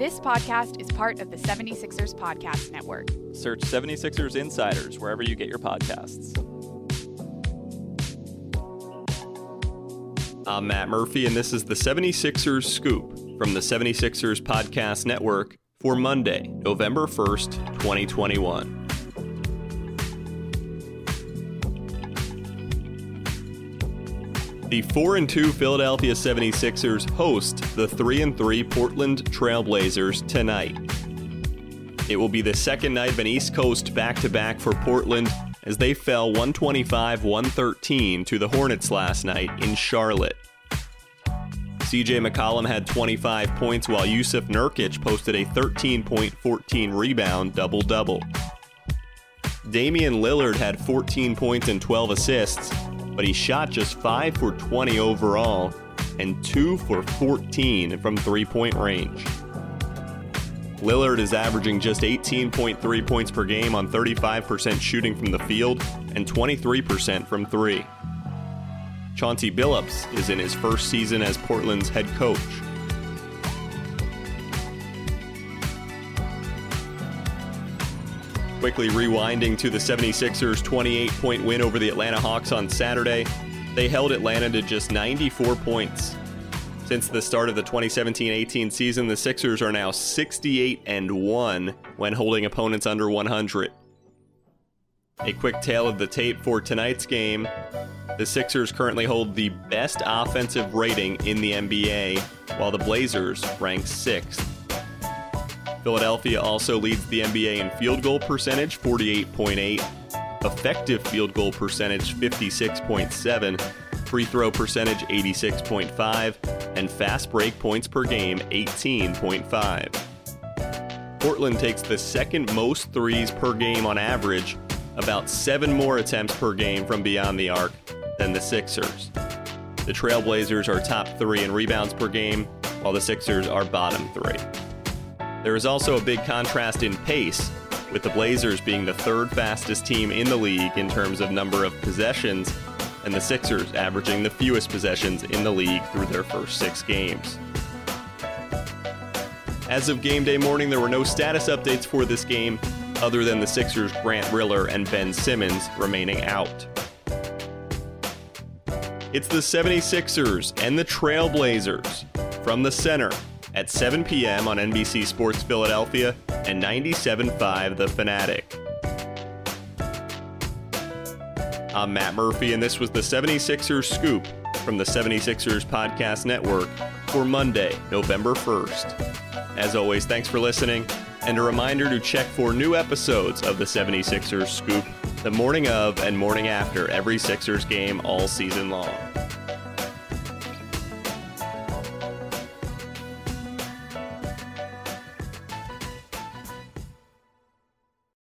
This podcast is part of the 76ers Podcast Network. Search 76ers Insiders wherever you get your podcasts. I'm Matt Murphy, and this is the 76ers Scoop from the 76ers Podcast Network for Monday, November 1st, 2021. The 4 and 2 Philadelphia 76ers host the 3 and 3 Portland Trail Blazers tonight. It will be the second night of an East Coast back to back for Portland as they fell 125 113 to the Hornets last night in Charlotte. CJ McCollum had 25 points while Jusuf Nurkic posted a 13.14 rebound double double. Damian Lillard had 14 points and 12 assists but he shot just 5 for 20 overall and 2 for 14 from three point range. Lillard is averaging just 18.3 points per game on 35% shooting from the field and 23% from three. Chauncey Billups is in his first season as Portland's head coach. Quickly rewinding to the 76ers' 28 point win over the Atlanta Hawks on Saturday, they held Atlanta to just 94 points. Since the start of the 2017 18 season, the Sixers are now 68 and 1 when holding opponents under 100. A quick tale of the tape for tonight's game. The Sixers currently hold the best offensive rating in the NBA, while the Blazers rank sixth. Philadelphia also leads the NBA in field goal percentage, 48.8, effective field goal percentage, 56.7, free throw percentage, 86.5, and fast break points per game, 18.5. Portland takes the second most threes per game on average, about seven more attempts per game from beyond the arc than the Sixers. The Trail Blazers are top three in rebounds per game, while the Sixers are bottom three. There is also a big contrast in pace, with the Blazers being the third fastest team in the league in terms of number of possessions, and the Sixers averaging the fewest possessions in the league through their first six games. As of game day morning, there were no status updates for this game, other than the Sixers' Grant Riller and Ben Simmons remaining out. It's the 76ers and the Trail Blazers from the center at 7 p.m. on NBC Sports Philadelphia and 97.5 The Fanatic. I'm Matt Murphy, and this was the 76ers Scoop from the 76ers Podcast Network for Monday, November 1st. As always, thanks for listening, and a reminder to check for new episodes of the 76ers Scoop the morning of and morning after every Sixers game all season long.